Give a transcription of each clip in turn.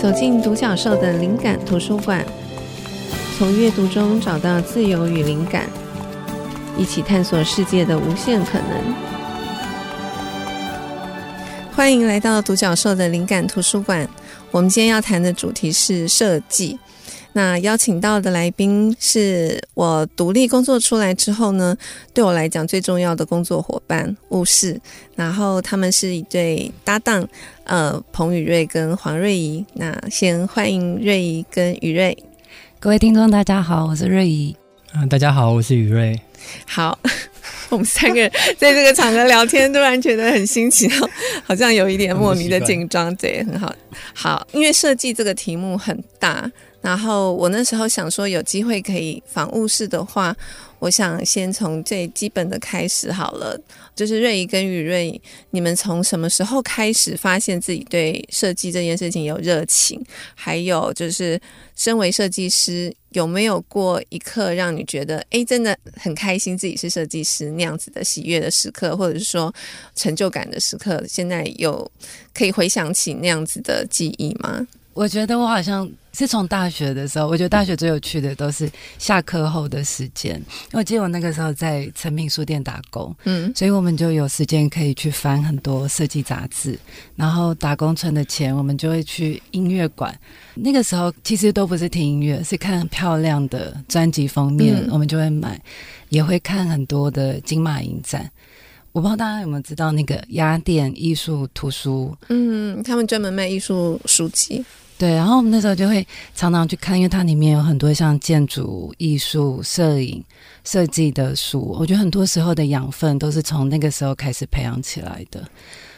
走进独角兽的灵感图书馆，从阅读中找到自由与灵感，一起探索世界的无限可能。欢迎来到独角兽的灵感图书馆。我们今天要谈的主题是设计。那邀请到的来宾是我独立工作出来之后呢，对我来讲最重要的工作伙伴务室，然后他们是一对搭档，呃，彭宇瑞跟黄瑞怡。那先欢迎瑞怡跟宇瑞。各位听众大家好，我是瑞仪。啊，大家好，我是宇瑞。好，我们三个人 在这个场合聊天，突然觉得很新奇，好像有一点莫名的紧张，对，很好。好，因为设计这个题目很大。然后我那时候想说，有机会可以访雾室的话，我想先从最基本的开始好了。就是瑞仪跟雨瑞，你们从什么时候开始发现自己对设计这件事情有热情？还有就是，身为设计师，有没有过一刻让你觉得，哎，真的很开心自己是设计师那样子的喜悦的时刻，或者是说成就感的时刻？现在有可以回想起那样子的记忆吗？我觉得我好像是从大学的时候，我觉得大学最有趣的都是下课后的时间。因为我记得我那个时候在成品书店打工，嗯，所以我们就有时间可以去翻很多设计杂志，然后打工存的钱，我们就会去音乐馆。那个时候其实都不是听音乐，是看很漂亮的专辑封面，嗯，我们就会买，也会看很多的金马影展。我不知道大家有没有知道那个雅典艺术图书，嗯，他们专门卖艺术书籍。对，然后我们那时候就会常常去看，因为它里面有很多像建筑、艺术、摄影、设计的书。我觉得很多时候的养分都是从那个时候开始培养起来的，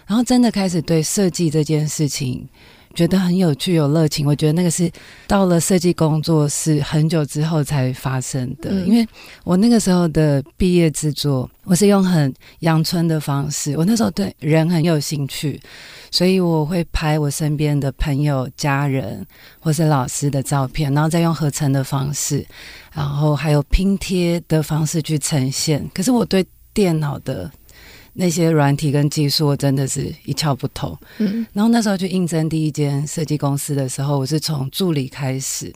然后真的开始对设计这件事情。觉得很有趣，有热情。我觉得那个是到了设计工作室很久之后才发生的。嗯、因为我那个时候的毕业制作，我是用很阳春的方式。我那时候对人很有兴趣，所以我会拍我身边的朋友、家人或是老师的照片，然后再用合成的方式，然后还有拼贴的方式去呈现。可是我对电脑的。那些软体跟技术，真的是一窍不通。嗯，然后那时候去应征第一间设计公司的时候，我是从助理开始。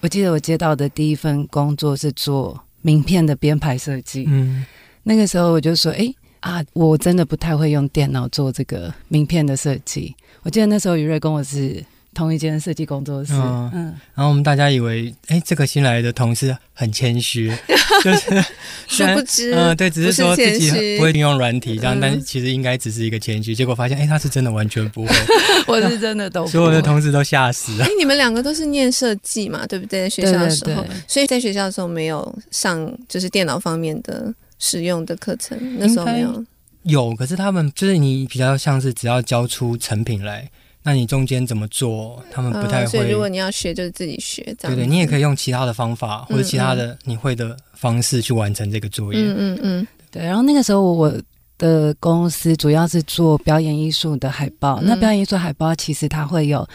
我记得我接到的第一份工作是做名片的编排设计。嗯，那个时候我就说：“哎啊，我真的不太会用电脑做这个名片的设计。”我记得那时候于瑞跟我是。同一间设计工作室，嗯，嗯，然后我们大家以为，哎，这个新来的同事很谦虚，就是殊不知，嗯，对，只是说自己不会用软体这样，嗯、但其实应该只是一个谦虚。结果发现，哎，他是真的完全不会，我是真的都不会，所有的同事都吓死了。哎，你们两个都是念设计嘛，对不对？在学校的时候，对对对，所以在学校的时候没有上就是电脑方面的使用的课程，那时候没有。有，可是他们就是你比较像是只要交出成品来。那你中间怎么做？他们不太会。所以如果你要学，就是自己学。这样对对，你也可以用其他的方法或者其他的你会的方式去完成这个作业。嗯嗯嗯。对，然后那个时候我的公司主要是做表演艺术的海报。那表演艺术海报其实它会有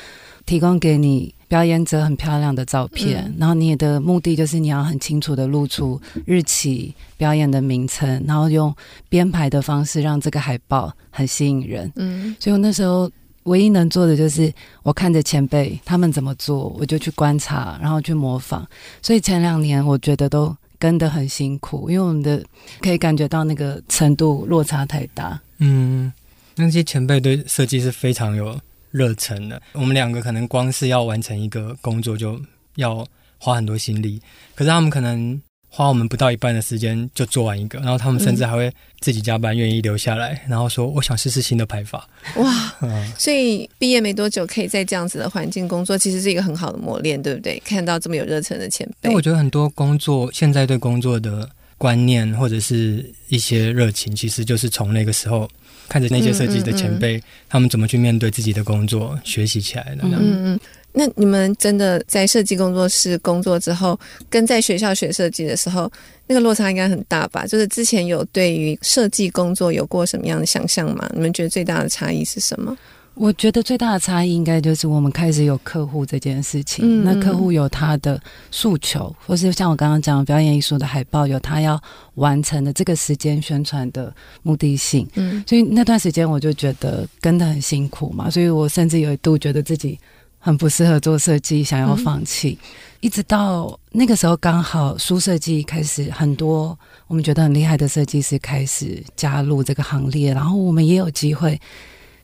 提供给你表演者很漂亮的照片，然后你的目的就是你要很清楚的露出日期、表演的名称，然后用编排的方式让这个海报很吸引人。嗯，所以我那时候。唯一能做的就是我看着前辈他们怎么做，我就去观察，然后去模仿。所以前两年我觉得都跟得很辛苦，因为我们的可以感觉到那个程度落差太大。嗯，那些前辈对设计是非常有热忱的。我们两个可能光是要完成一个工作就要花很多心力，可是他们可能。花我们不到一半的时间就做完一个，然后他们甚至还会自己加班，愿意留下来，嗯、然后说我想试试新的排法。哇，嗯、所以毕业没多久可以在这样子的环境工作，其实是一个很好的磨练，对不对？看到这么有热忱的前辈，那我觉得很多工作现在对工作的观念或者是一些热情，其实就是从那个时候看着那些设计的前辈，嗯嗯嗯他们怎么去面对自己的工作，学习起来的。嗯嗯。那你们真的在设计工作室工作之后，跟在学校学设计的时候，那个落差应该很大吧？就是之前有对于设计工作有过什么样的想象吗？你们觉得最大的差异是什么？我觉得最大的差异应该就是我们开始有客户这件事情。嗯、那客户有他的诉求，或是像我刚刚讲表演艺术的海报，有他要完成的这个时间宣传的目的性。嗯，所以那段时间我就觉得跟的很辛苦嘛，所以我甚至有一度觉得自己。很不适合做设计，想要放弃。嗯、一直到那个时候，刚好书设计开始，很多我们觉得很厉害的设计师开始加入这个行列，然后我们也有机会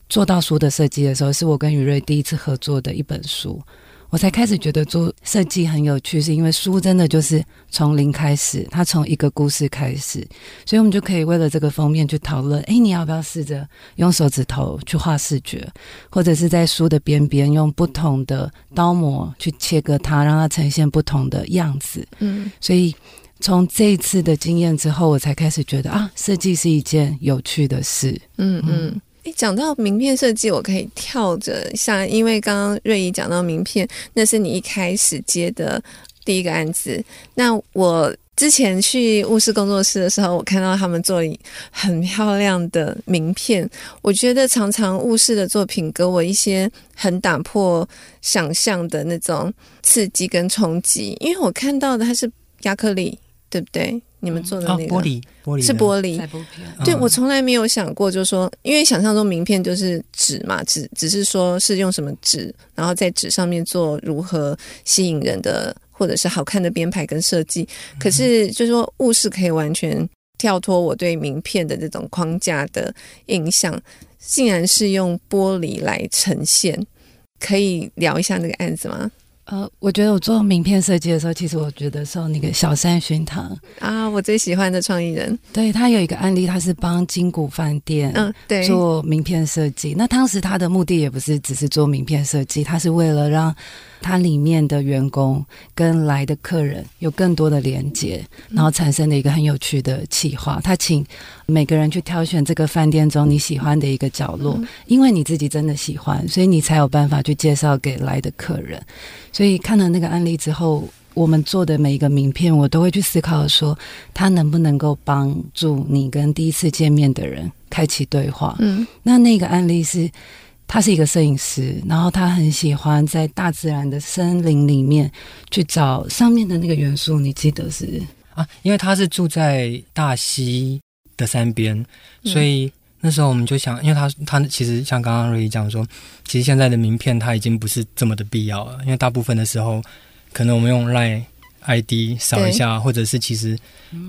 做到书的设计的时候，是我跟于瑞第一次合作的一本书。我才开始觉得做设计很有趣，是因为书真的就是从零开始，它从一个故事开始，所以我们就可以为了这个封面去讨论：诶，你要不要试着用手指头去画视觉，或者是在书的边边用不同的刀模去切割它，让它呈现不同的样子。嗯，所以从这一次的经验之后，我才开始觉得啊，设计是一件有趣的事。嗯嗯。嗯诶讲到名片设计，我可以跳着像，因为刚刚瑞仪讲到名片，那是你一开始接的第一个案子。那我之前去雾室工作室的时候，我看到他们做很漂亮的名片。我觉得常常雾室的作品给我一些很打破想象的那种刺激跟冲击，因为我看到的它是亚克力，对不对？你们做的那个、哦、玻璃，玻璃是玻璃。对，我从来没有想过，就是说，因为想象中名片就是纸嘛，只只是说是用什么纸，然后在纸上面做如何吸引人的或者是好看的编排跟设计。可是就是说，物是可以完全跳脱我对名片的这种框架的印象，竟然是用玻璃来呈现。可以聊一下那个案子吗？呃，我觉得我做名片设计的时候，其实我觉得受那个小山熏堂啊，我最喜欢的创意人，对，他有一个案例，他是帮金谷饭店嗯对做名片设计。那当时他的目的也不是只是做名片设计，他是为了让。它里面的员工跟来的客人有更多的连接，然后产生了一个很有趣的企划。他请每个人去挑选这个饭店中你喜欢的一个角落，因为你自己真的喜欢，所以你才有办法去介绍给来的客人。所以看了那个案例之后，我们做的每一个名片，我都会去思考说，它能不能够帮助你跟第一次见面的人开启对话。嗯，那那个案例是。他是一个摄影师，然后他很喜欢在大自然的森林里面去找上面的那个元素。你记得是啊？因为他是住在大溪的山边，所以那时候我们就想，因为他他其实像刚刚瑞仪讲说，其实现在的名片他已经不是这么的必要了，因为大部分的时候，可能我们用 Line ID 扫一下，或者是其实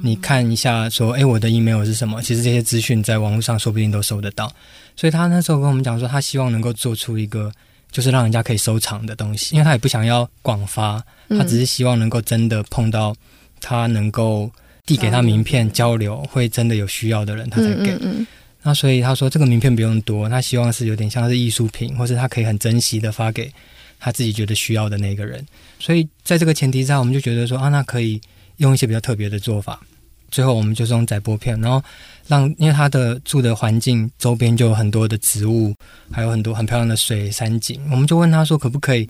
你看一下说，哎，我的 email 是什么？其实这些资讯在网络上说不定都搜得到。所以他那时候跟我们讲说，他希望能够做出一个就是让人家可以收藏的东西，因为他也不想要广发，他只是希望能够真的碰到他能够递给他名片交流，会真的有需要的人，他才给。那所以他说这个名片不用多，他希望是有点像是艺术品，或是他可以很珍惜的发给他自己觉得需要的那个人。所以在这个前提下，我们就觉得说啊，那可以用一些比较特别的做法。最后我们就是用载玻片，然后让因为它的住的环境周边就有很多的植物，还有很多很漂亮的水山景，我们就问他说可不可以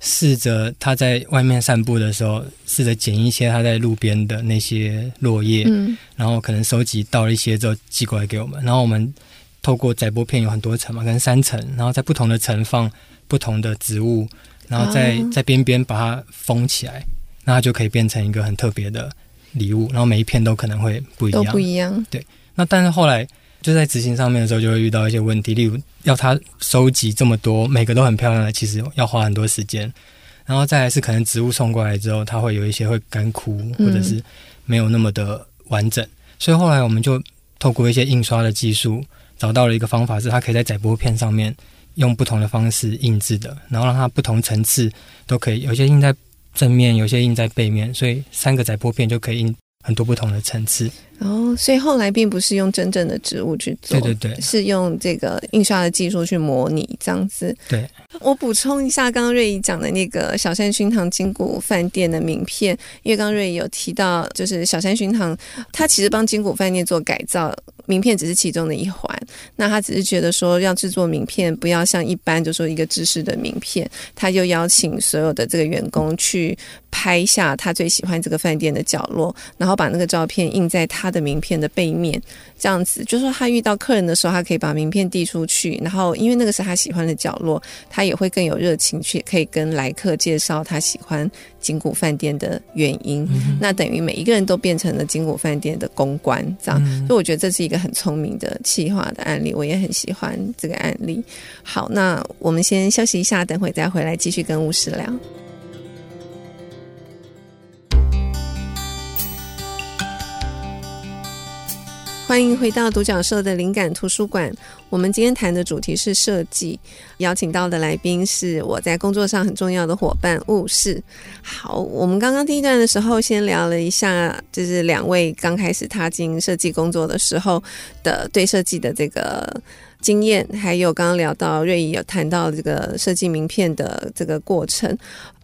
试着他在外面散步的时候，试着捡一些他在路边的那些落叶，嗯，然后可能收集到了一些之后寄过来给我们，然后我们透过载玻片有很多层嘛，可能三层，然后在不同的层放不同的植物，然后在在边边把它封起来，那它就可以变成一个很特别的。礼物，然后每一片都可能会不一样，都不一样。对，那但是后来就在执行上面的时候，就会遇到一些问题，例如要他收集这么多，每个都很漂亮的，其实要花很多时间。然后再来是可能植物送过来之后，它会有一些会干枯，或者是没有那么的完整。嗯、所以后来我们就透过一些印刷的技术，找到了一个方法，是它可以在载玻片上面用不同的方式印制的，然后让它不同层次都可以，有些印在。正面有些印在背面，所以三个载玻片就可以印很多不同的层次。哦，所以后来并不是用真正的植物去做，对对对，是用这个印刷的技术去模拟这样子。对，我补充一下，刚刚瑞怡讲的那个小山薰堂金谷饭店的名片，因为刚刚瑞怡有提到，就是小山薰堂，他其实帮金谷饭店做改造。名片只是其中的一环，那他只是觉得说要制作名片，不要像一般就说一个知识的名片，他就邀请所有的这个员工去拍下他最喜欢这个饭店的角落，然后把那个照片印在他的名片的背面，这样子，就是说他遇到客人的时候，他可以把名片递出去，然后因为那个是他喜欢的角落，他也会更有热情去可以跟来客介绍他喜欢金谷饭店的原因。嗯、那等于每一个人都变成了金谷饭店的公关，这样，嗯、所以我觉得这是一个很聪明的企划的案例，我也很喜欢这个案例。好，那我们先休息一下，等会再回来继续跟巫师聊。欢迎回到独角兽的灵感图书馆。我们今天谈的主题是设计，邀请到的来宾是我在工作上很重要的伙伴巫师。好，我们刚刚第一段的时候，先聊了一下，就是两位刚开始踏进设计工作的时候的对设计的这个经验，还有刚刚聊到瑞仪有谈到这个设计名片的这个过程。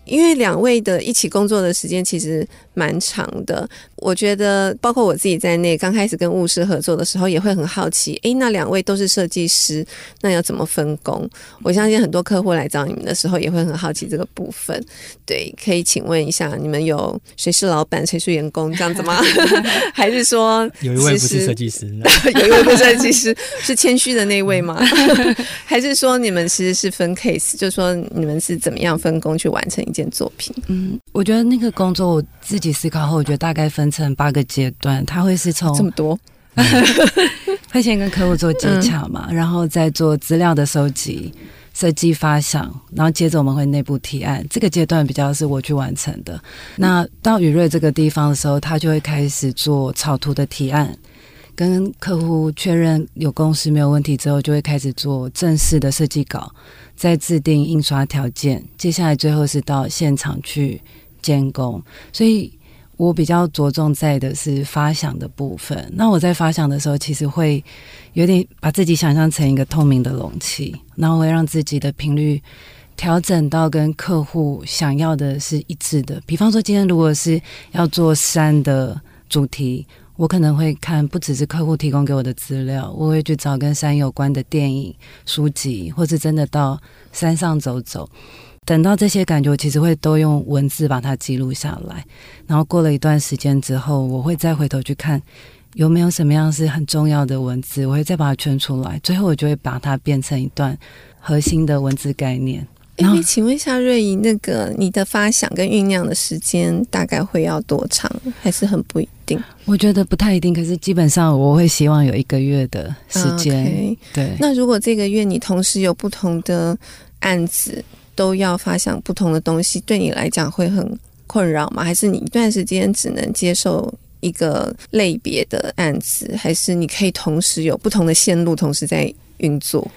因为两位的一起工作的时间其实蛮长的，我觉得包括我自己在内，刚开始跟务师合作的时候，也会很好奇，诶，那两位都是设计师，那要怎么分工？我相信很多客户来找你们的时候，也会很好奇这个部分。对，可以请问一下，你们有谁是老板，谁是员工这样子吗？还是说有一位不是设计师，有一位不是设计师，是谦虚的那位吗？还是说你们其实是分 case，就是说你们是怎么样分工去完成一件作品？嗯，我觉得那个工作我自己思考后，我觉得大概分成八个阶段，它会是从这么多，会先跟客户做接洽嘛，嗯、然后再做资料的收集。设计发想，然后接着我们会内部提案，这个阶段比较是我去完成的。那到宇瑞这个地方的时候，他就会开始做草图的提案，跟客户确认有共识没有问题之后，就会开始做正式的设计稿，再制定印刷条件。接下来最后是到现场去监工，所以。我比较着重在的是发想的部分。那我在发想的时候，其实会有点把自己想象成一个透明的容器，然后会让自己的频率调整到跟客户想要的是一致的。比方说，今天如果是要做山的主题，我可能会看不只是客户提供给我的资料，我会去找跟山有关的电影、书籍，或是真的到山上走走。等到这些感觉，我其实会都用文字把它记录下来，然后过了一段时间之后，我会再回头去看有没有什么样是很重要的文字，我会再把它圈出来，最后我就会把它变成一段核心的文字概念。哎，请问一下瑞仪，那个你的发想跟酝酿的时间大概会要多长？还是很不一定？我觉得不太一定，可是基本上我会希望有一个月的时间。Okay. 对，那如果这个月你同时有不同的案子，都要发想不同的东西，对你来讲会很困扰吗？还是你一段时间只能接受一个类别的案子？还是你可以同时有不同的线路同时在运作？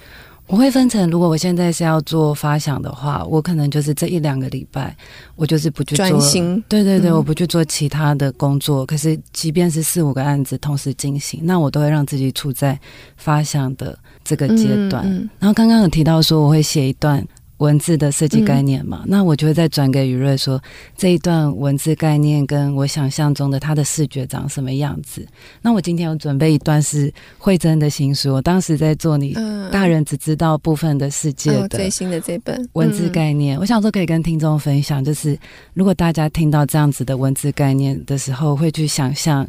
我会分成，如果我现在是要做发想的话，我可能就是这一两个礼拜，我就是不去做专心。对对对，嗯、我不去做其他的工作。可是，即便是四五个案子同时进行，那我都会让自己处在发想的这个阶段。嗯嗯、然后刚刚有提到说，我会写一段。文字的设计概念嘛，嗯、那我就会再转给雨瑞说，这一段文字概念跟我想象中的他的视觉长什么样子。那我今天有准备一段是慧珍的新书，我当时在做你大人只知道部分的世界的最新的这本文字概念，我想说可以跟听众分享，就是如果大家听到这样子的文字概念的时候，会去想象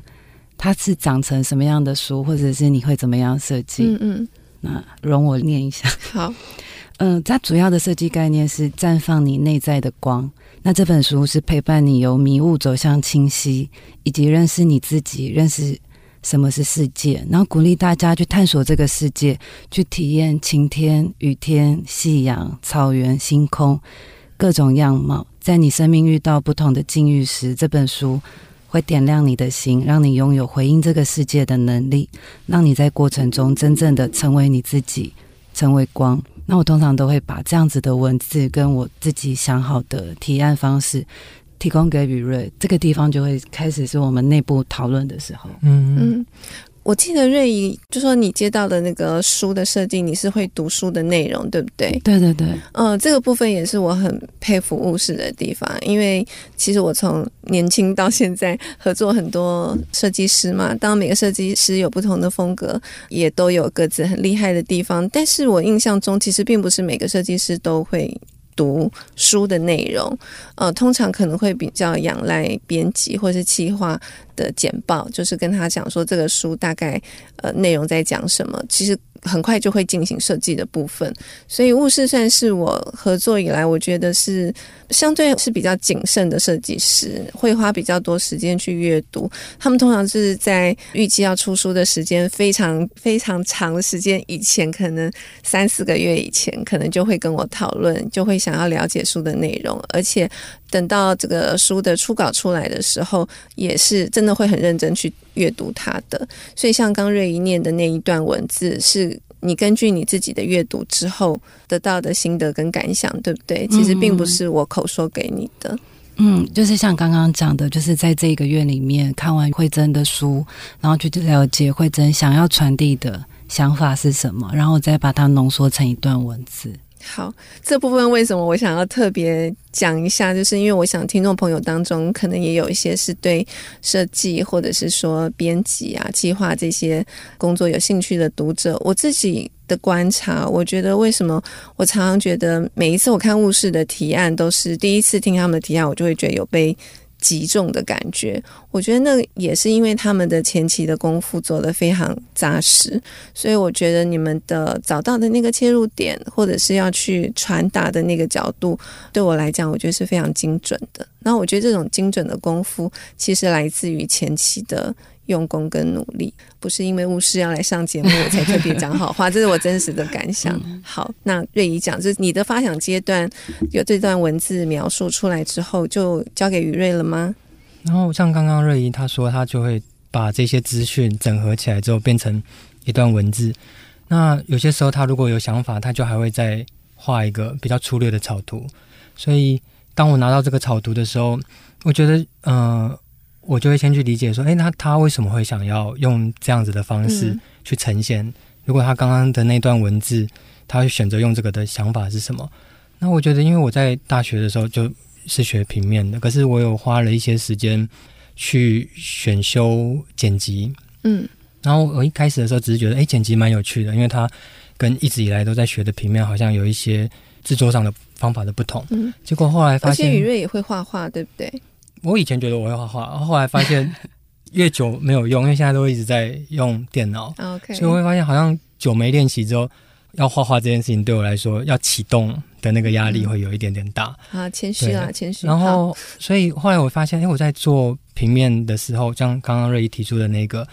它是长成什么样的书，或者是你会怎么样设计？嗯嗯，那容我念一下，好。嗯，它主要的设计概念是绽放你内在的光。那这本书是陪伴你由迷雾走向清晰，以及认识你自己，认识什么是世界，然后鼓励大家去探索这个世界，去体验晴天、雨天、夕阳、草原、星空各种样貌。在你生命遇到不同的境遇时，这本书会点亮你的心，让你拥有回应这个世界的能力，让你在过程中真正的成为你自己，成为光。那我通常都会把这样子的文字跟我自己想好的提案方式提供给雨瑞，这个地方就会开始是我们内部讨论的时候。嗯嗯。我记得瑞怡就说你接到的那个书的设计，你是会读书的内容，对不对？对对对。嗯，这个部分也是我很佩服务实的地方，因为其实我从年轻到现在合作很多设计师嘛，当每个设计师有不同的风格，也都有各自很厉害的地方。但是我印象中，其实并不是每个设计师都会读书的内容，呃，通常可能会比较仰赖编辑或是企划的简报，就是跟他讲说这个书大概呃内容在讲什么。其实。很快就会进行设计的部分，所以雾室算是我合作以来，我觉得是相对是比较谨慎的设计师，会花比较多时间去阅读。他们通常是在预计要出书的时间非常非常长时间以前，可能三四个月以前，可能就会跟我讨论，就会想要了解书的内容，而且等到这个书的初稿出来的时候，也是真的会很认真去。阅读它的，所以像刚瑞一念的那一段文字，是你根据你自己的阅读之后得到的心得跟感想，对不对？其实并不是我口说给你的。嗯，就是像刚刚讲的，就是在这个月里面看完慧珍的书，然后去了解慧珍想要传递的想法是什么，然后再把它浓缩成一段文字。好，这部分为什么我想要特别讲一下？就是因为我想听众朋友当中可能也有一些是对设计或者是说编辑啊、计划这些工作有兴趣的读者。我自己的观察，我觉得为什么我常常觉得每一次我看雾室的提案，都是第一次听他们的提案，我就会觉得有被。击中的感觉，我觉得那也是因为他们的前期的功夫做得非常扎实，所以我觉得你们的找到的那个切入点，或者是要去传达的那个角度，对我来讲，我觉得是非常精准的。那我觉得这种精准的功夫，其实来自于前期的。用功跟努力，不是因为巫师要来上节目 我才特别讲好话，这是我真实的感想。好，那瑞怡讲，就是你的发想阶段有这段文字描述出来之后，就交给于瑞了吗？然后像刚刚瑞怡她说，她就会把这些资讯整合起来之后变成一段文字。那有些时候她如果有想法，她就还会再画一个比较粗略的草图。所以当我拿到这个草图的时候，我觉得，嗯、呃。我就会先去理解说，诶，那他为什么会想要用这样子的方式去呈现？嗯、如果他刚刚的那段文字，他会选择用这个的想法是什么？那我觉得，因为我在大学的时候就是学平面的，可是我有花了一些时间去选修剪辑，嗯，然后我一开始的时候只是觉得，诶，剪辑蛮有趣的，因为它跟一直以来都在学的平面好像有一些制作上的方法的不同，嗯，结果后来发现，而且宇瑞也会画画，对不对？我以前觉得我会画画，后来发现 越久没有用，因为现在都一直在用电脑，Okay. 所以我会发现好像久没练习之后，要画画这件事情对我来说，要启动的那个压力会有一点点大。啊、嗯，谦虚啊，谦虚。然后，所以后来我发现，哎，我在做平面的时候，像刚刚瑞怡提出的那个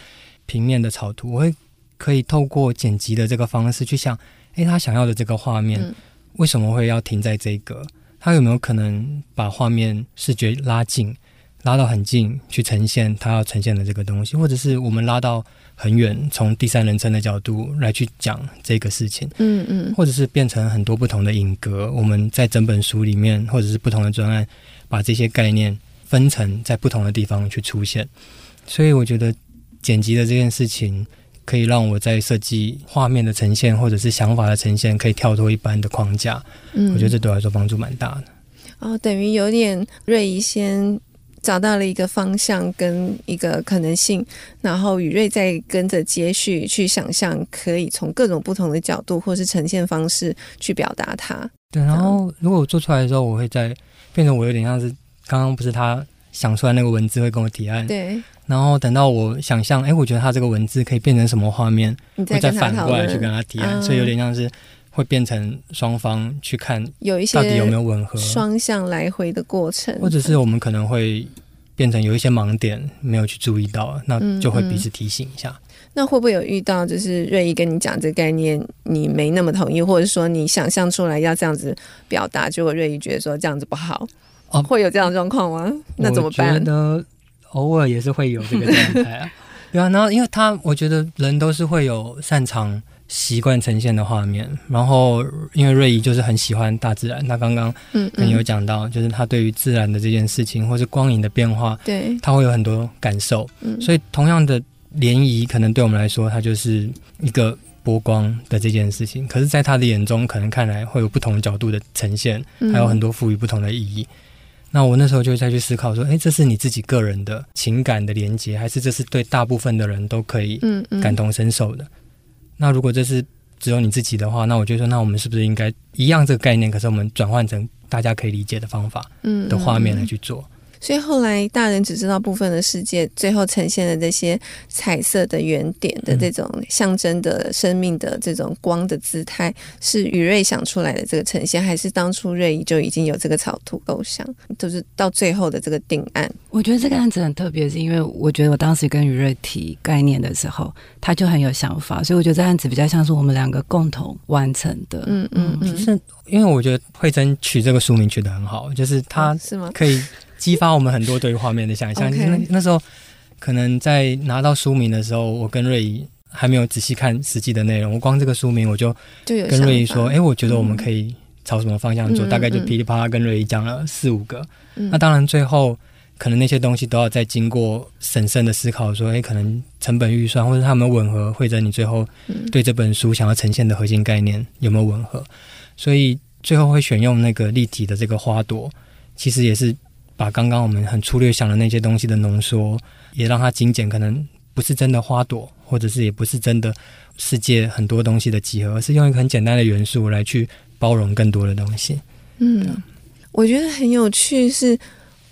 平面的草图，我会可以透过剪辑的这个方式去想，哎，他想要的这个画面，嗯、为什么会要停在这个？他有没有可能把画面视觉拉近，拉到很近去呈现他要呈现的这个东西，或者是我们拉到很远，从第三人称的角度来去讲这个事情，嗯嗯，或者是变成很多不同的影格，我们在整本书里面，或者是不同的专案，把这些概念分层在不同的地方去出现。所以我觉得剪辑的这件事情。可以让我在设计画面的呈现，或者是想法的呈现，可以跳脱一般的框架。嗯，我觉得这对我来说帮助蛮大的。哦，等于有点瑞仪先找到了一个方向跟一个可能性，然后宇瑞再跟着接续去想象，可以从各种不同的角度或是呈现方式去表达它。对，然后如果我做出来的时候，我会再变成我有点像是刚刚不是他想出来那个文字会跟我提案。对。然后等到我想象，哎，我觉得他这个文字可以变成什么画面，我再，再反过来去跟他提案，嗯、所以有点像是会变成双方去看，有一些到底有没有吻合，双向来回的过程，或者是我们可能会变成有一些盲点没有去注意到，那就会彼此提醒一下。嗯嗯、那会不会有遇到，就是瑞怡跟你讲这个概念，你没那么同意，或者说你想象出来要这样子表达，结果瑞怡觉得说这样子不好，哦，会有这样的状况吗？那怎么办呢？偶尔也是会有这个状态啊，对啊，然后因为他，我觉得人都是会有擅长习惯呈现的画面，然后因为瑞怡就是很喜欢大自然，他刚刚嗯跟你有讲到，就是他对于自然的这件事情，或是光影的变化，对，他会有很多感受，嗯，所以同样的涟漪，可能对我们来说，它就是一个波光的这件事情，可是，在他的眼中，可能看来会有不同角度的呈现，还有很多赋予不同的意义。那我那时候就再去思考说，哎，这是你自己个人的情感的连接，还是这是对大部分的人都可以感同身受的？嗯嗯。那如果这是只有你自己的话，那我就说，那我们是不是应该一样这个概念，可是我们转换成大家可以理解的方法，嗯，的画面来去做。所以后来大人只知道部分的世界，最后呈现的这些彩色的圆点的这种象征的生命的这种光的姿态，是宇瑞想出来的这个呈现，还是当初瑞仪就已经有这个草图构想，就是到最后的这个定案？我觉得这个案子很特别，是因为我觉得我当时跟宇瑞提概念的时候，他就很有想法，所以我觉得这案子比较像是我们两个共同完成的。嗯嗯嗯，就是因为我觉得慧珍取这个书名取得很好，就是他是吗？可以。激发我们很多对于画面的想象。那那时候，可能在拿到书名的时候，我跟瑞怡还没有仔细看实际的内容。我光这个书名，我就跟瑞怡说：“哎、欸，我觉得我们可以朝什么方向做？”嗯、大概就噼里啪啦跟瑞怡讲了四五个。嗯、那当然，最后可能那些东西都要再经过审慎的思考，说：“哎、欸，可能成本预算或者他们吻合，或者你最后对这本书想要呈现的核心概念有没有吻合？”所以最后会选用那个立体的这个花朵，其实也是。把刚刚我们很粗略想的那些东西的浓缩，也让它精简，可能不是真的花朵，或者是也不是真的世界很多东西的集合，而是用一个很简单的元素来去包容更多的东西。嗯，我觉得很有趣是。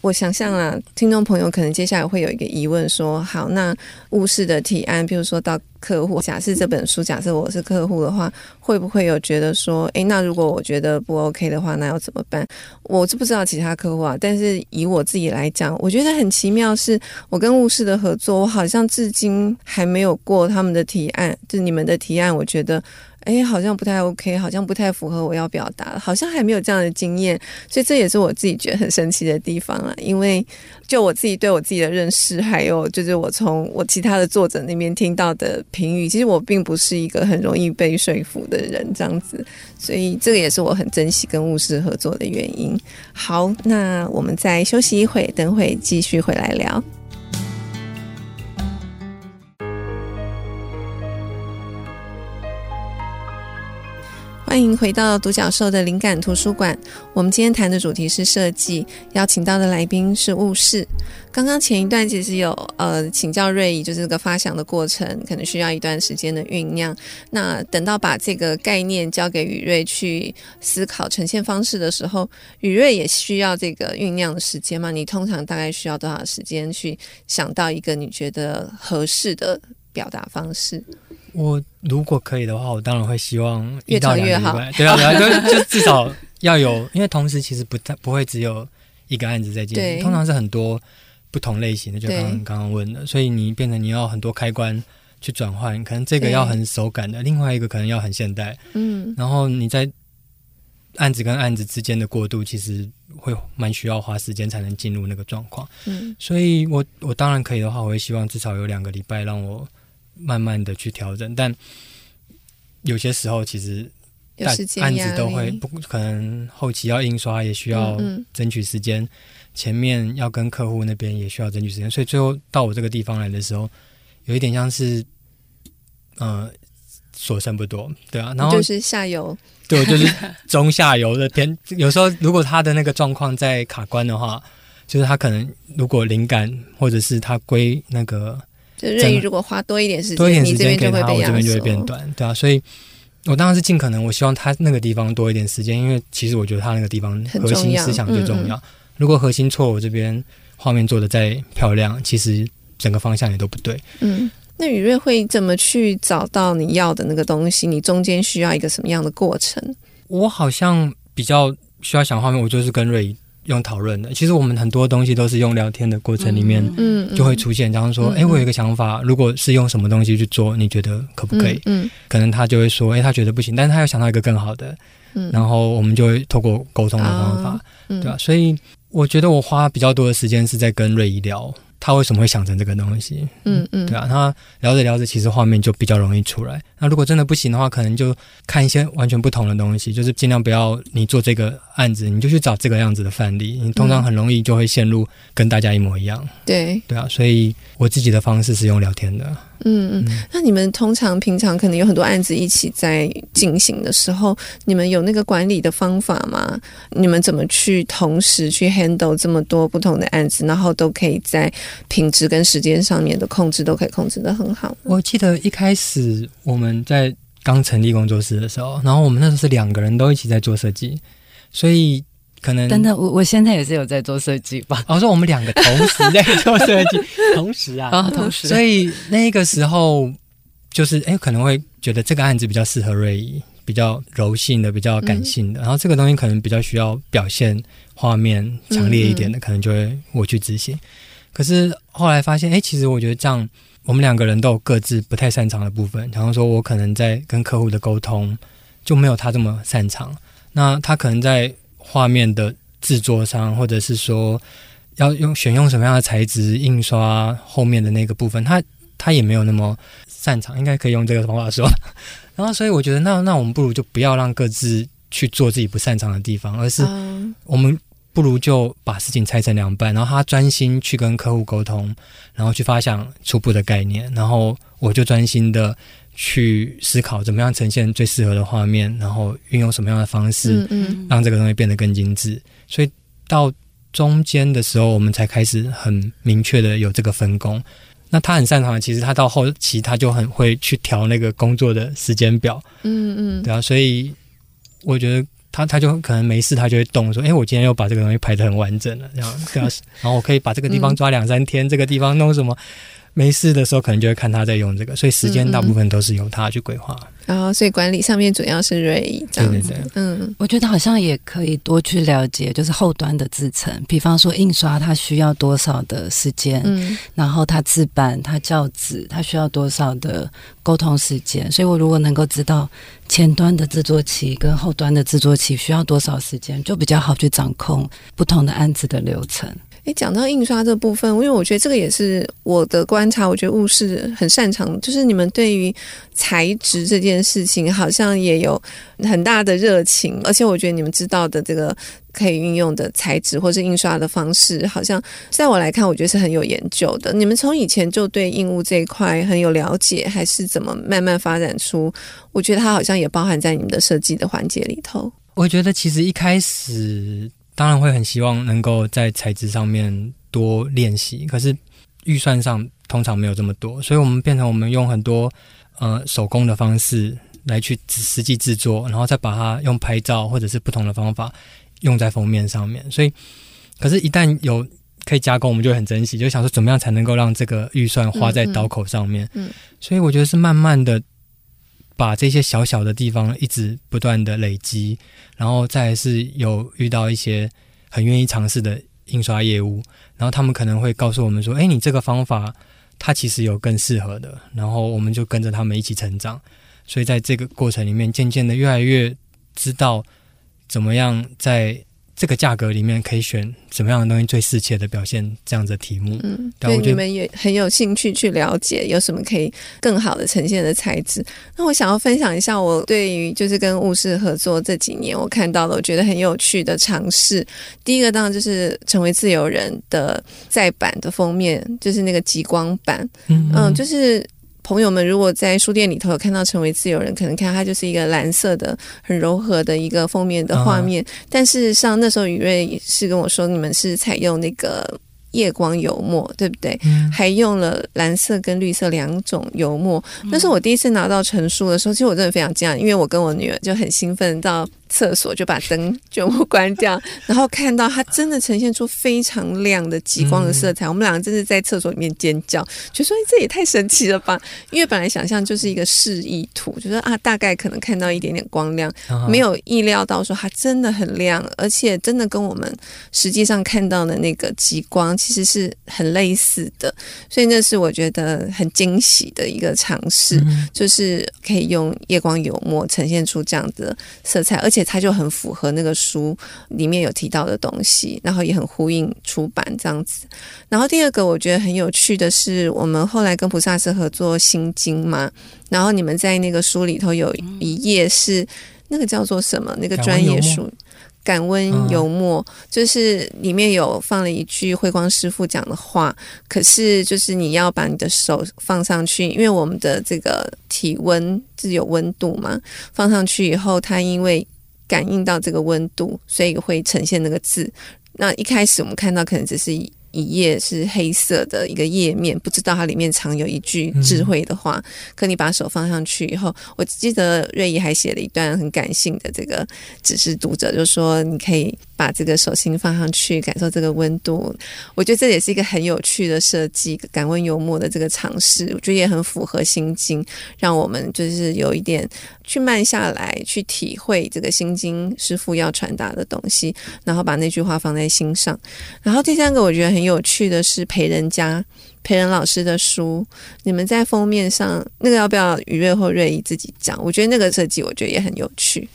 我想象啊，听众朋友可能接下来会有一个疑问说，好，那雾室的提案，比如说到客户，假设这本书，假设我是客户的话，会不会有觉得说，诶，那如果我觉得不 OK 的话，那要怎么办？我是不知道其他客户啊，但是以我自己来讲，我觉得很奇妙，是我跟雾室的合作，我好像至今还没有过他们的提案，就你们的提案，我觉得。哎，好像不太 OK，好像不太符合我要表达，好像还没有这样的经验，所以这也是我自己觉得很神奇的地方了。因为就我自己对我自己的认识，还有就是我从我其他的作者那边听到的评语，其实我并不是一个很容易被说服的人，这样子，所以这个也是我很珍惜跟巫师合作的原因。好，那我们再休息一会，等会继续回来聊。欢迎回到独角兽的灵感图书馆。我们今天谈的主题是设计，邀请到的来宾是雾室。刚刚前一段其实有呃请教瑞怡，就是这个发想的过程，可能需要一段时间的酝酿。那等到把这个概念交给雨瑞去思考呈现方式的时候，雨瑞也需要这个酝酿的时间吗？你通常大概需要多少时间去想到一个你觉得合适的表达方式？我如果可以的话，我当然会希望越长越好。对啊，对啊，就就至少要有，因为同时其实不太不会只有一个案子在进行，通常是很多不同类型的，就刚刚刚刚问的，所以你变成你要很多开关去转换，可能这个要很手感的，另外一个可能要很现代，嗯，然后你在案子跟案子之间的过渡，其实会蛮需要花时间才能进入那个状况，嗯，所以我我当然可以的话，我会希望至少有两个礼拜让我。慢慢的去调整，但有些时候其实案子都会不可能，后期要印刷也需要争取时间，嗯嗯，前面要跟客户那边也需要争取时间，所以最后到我这个地方来的时候，有一点像是，呃，所剩不多，对啊，然后就是下游，对，就是中下游的偏，有时候如果他的那个状况在卡关的话，就是他可能如果灵感或者是他归那个。就瑞宇如果花多一点时间，多一点时间给他，我这边就会变短，对啊，所以我当然是尽可能，我希望他那个地方多一点时间，因为其实我觉得他那个地方核心思想最重要。重要嗯嗯，如果核心错，我这边画面做的再漂亮，其实整个方向也都不对。嗯，那雨瑞会怎么去找到你要的那个东西？你中间需要一个什么样的过程？我好像比较需要想画面，我就是跟瑞仪。用讨论的，其实我们很多东西都是用聊天的过程里面，嗯，就会出现。假如说，哎，我有一个想法，如果是用什么东西去做，你觉得可不可以？嗯，可能他就会说，哎，他觉得不行，但是他又想到一个更好的，嗯，然后我们就会透过沟通的方法，对吧？所以我觉得我花比较多的时间是在跟瑞怡聊。他为什么会想成这个东西？嗯嗯，对啊，他聊着聊着，其实画面就比较容易出来。那如果真的不行的话，可能就看一些完全不同的东西，就是尽量不要你做这个案子，你就去找这个样子的范例。你通常很容易就会陷入跟大家一模一样。对对啊，所以我自己的方式是用聊天的。嗯嗯，那你们通常平常可能有很多案子一起在进行的时候，你们有那个管理的方法吗？你们怎么去同时去 handle 这么多不同的案子，然后都可以在品质跟时间上面的控制都可以控制的很好？我记得一开始我们在刚成立工作室的时候，然后我们那时候是两个人都一起在做设计，所以可能等等，我我现在也是有在做设计吧？我说我们两个同时在做设计，同时啊，哦，同时，所以那个时候就是哎，可能会觉得这个案子比较适合瑞怡，比较柔性的，比较感性的，嗯、然后这个东西可能比较需要表现画面强烈一点的，嗯嗯可能就会我去执行。可是后来发现，哎，其实我觉得这样。我们两个人都有各自不太擅长的部分，然后说我可能在跟客户的沟通就没有他这么擅长。那他可能在画面的制作上，或者是说要用选用什么样的材质、印刷后面的那个部分，他他也没有那么擅长，应该可以用这个方法说。然后所以我觉得那，那那我们不如就不要让各自去做自己不擅长的地方，而是我们。不如就把事情拆成两半，然后他专心去跟客户沟通，然后去发想初步的概念，然后我就专心的去思考怎么样呈现最适合的画面，然后运用什么样的方式，嗯，让这个东西变得更精致。所以到中间的时候，我们才开始很明确的有这个分工。那他很擅长的，其实他到后期他就很会去调那个工作的时间表，嗯嗯，对啊，所以我觉得。他他就可能没事，他就会动说：“哎，我今天又把这个东西排的很完整了，这样这样，然后我可以把这个地方抓两三天，嗯、这个地方弄什么。”没事的时候，可能就会看他在用这个，所以时间大部分都是由他去规划。然后、嗯嗯哦，所以管理上面主要是瑞仪这样子。对对对，嗯，我觉得好像也可以多去了解，就是后端的制程，比方说印刷它需要多少的时间，嗯，然后它制版、它校纸，它需要多少的沟通时间。所以我如果能够知道前端的制作期跟后端的制作期需要多少时间，就比较好去掌控不同的案子的流程。诶，讲到印刷这部分，因为我觉得这个也是我的观察，我觉得物是很擅长，就是你们对于材质这件事情好像也有很大的热情，而且我觉得你们知道的这个可以运用的材质或是印刷的方式，好像在我来看，我觉得是很有研究的。你们从以前就对印物这一块很有了解，还是怎么慢慢发展出？我觉得它好像也包含在你们的设计的环节里头。我觉得其实一开始。当然会很希望能够在材质上面多练习，可是预算上通常没有这么多，所以我们变成我们用很多呃手工的方式来去实际制作，然后再把它用拍照或者是不同的方法用在封面上面。所以，可是，一旦有可以加工，我们就很珍惜，就想说怎么样才能够让这个预算花在刀口上面。嗯，嗯，所以我觉得是慢慢的。把这些小小的地方一直不断的累积，然后再是有遇到一些很愿意尝试的印刷业务，然后他们可能会告诉我们说：“哎，你这个方法它其实有更适合的。”然后我们就跟着他们一起成长，所以在这个过程里面，渐渐的越来越知道怎么样在。这个价格里面可以选什么样的东西最适切的表现这样子的题目？嗯，对，你们也很有兴趣去了解有什么可以更好的呈现的材质。那我想要分享一下我对于就是跟物事合作这几年我看到了我觉得很有趣的尝试。第一个当然就是成为自由人的再版的封面，就是那个极光版。嗯，嗯，就是。朋友们，如果在书店里头有看到《成为自由人》，可能看它就是一个蓝色的、很柔和的一个封面的画面。Uh. 但事实上，那时候雨瑞是跟我说，你们是采用那个夜光油墨，对不对？嗯、还用了蓝色跟绿色两种油墨。那是我第一次拿到成书的时候，其实我真的非常惊讶，因为我跟我女儿就很兴奋到。厕所就把灯全部关掉，然后看到它真的呈现出非常亮的极光的色彩。嗯、我们两个真是在厕所里面尖叫，就说这也太神奇了吧！因为本来想象就是一个示意图，就说啊，大概可能看到一点点光亮，没有意料到说它真的很亮，而且真的跟我们实际上看到的那个极光其实是很类似的。所以那是我觉得很惊喜的一个尝试，嗯、就是可以用夜光油墨呈现出这样的色彩，而且。而且它就很符合那个书里面有提到的东西，然后也很呼应出版这样子。然后第二个我觉得很有趣的是，我们后来跟菩萨社合作《心经》嘛，然后你们在那个书里头有一页是那个叫做什么？那个专业书。感温油墨，就是里面有放了一句慧光师傅讲的话，可是就是你要把你的手放上去，因为我们的这个体温是有温度嘛，放上去以后，它因为感应到这个温度，所以会呈现那个字。那一开始我们看到可能只是。一页是黑色的一个页面，不知道它里面藏有一句智慧的话。可你把手放上去以后，我记得瑞怡还写了一段很感性的这个指示读者，就说你可以把这个手心放上去，感受这个温度。我觉得这也是一个很有趣的设计，感温幽默的这个尝试，我觉得也很符合心经，让我们就是有一点去慢下来，去体会这个心经师傅要传达的东西，然后把那句话放在心上。然后第三个我觉得很有趣的是培仁家培仁老师的书，你们在封面上那个要不要于瑞或瑞仪自己讲？我觉得那个设计我觉得也很有趣。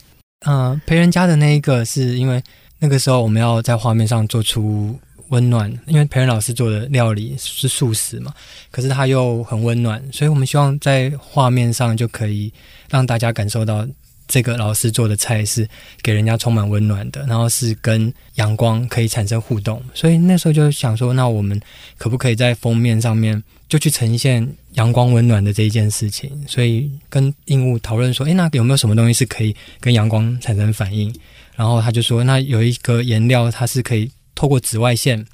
嗯、呃，培仁家的那一个是因为那个时候我们要在画面上做出温暖，因为培仁老师做的料理是素食嘛，可是他又很温暖，所以我们希望在画面上就可以让大家感受到。这个老师做的菜是给人家充满温暖的，然后是跟阳光可以产生互动，所以那时候就想说，那我们可不可以在封面上面就去呈现阳光温暖的这一件事情？所以跟印务讨论说，诶，那有没有什么东西是可以跟阳光产生反应？然后他就说，那有一个颜料，它是可以透过紫外线，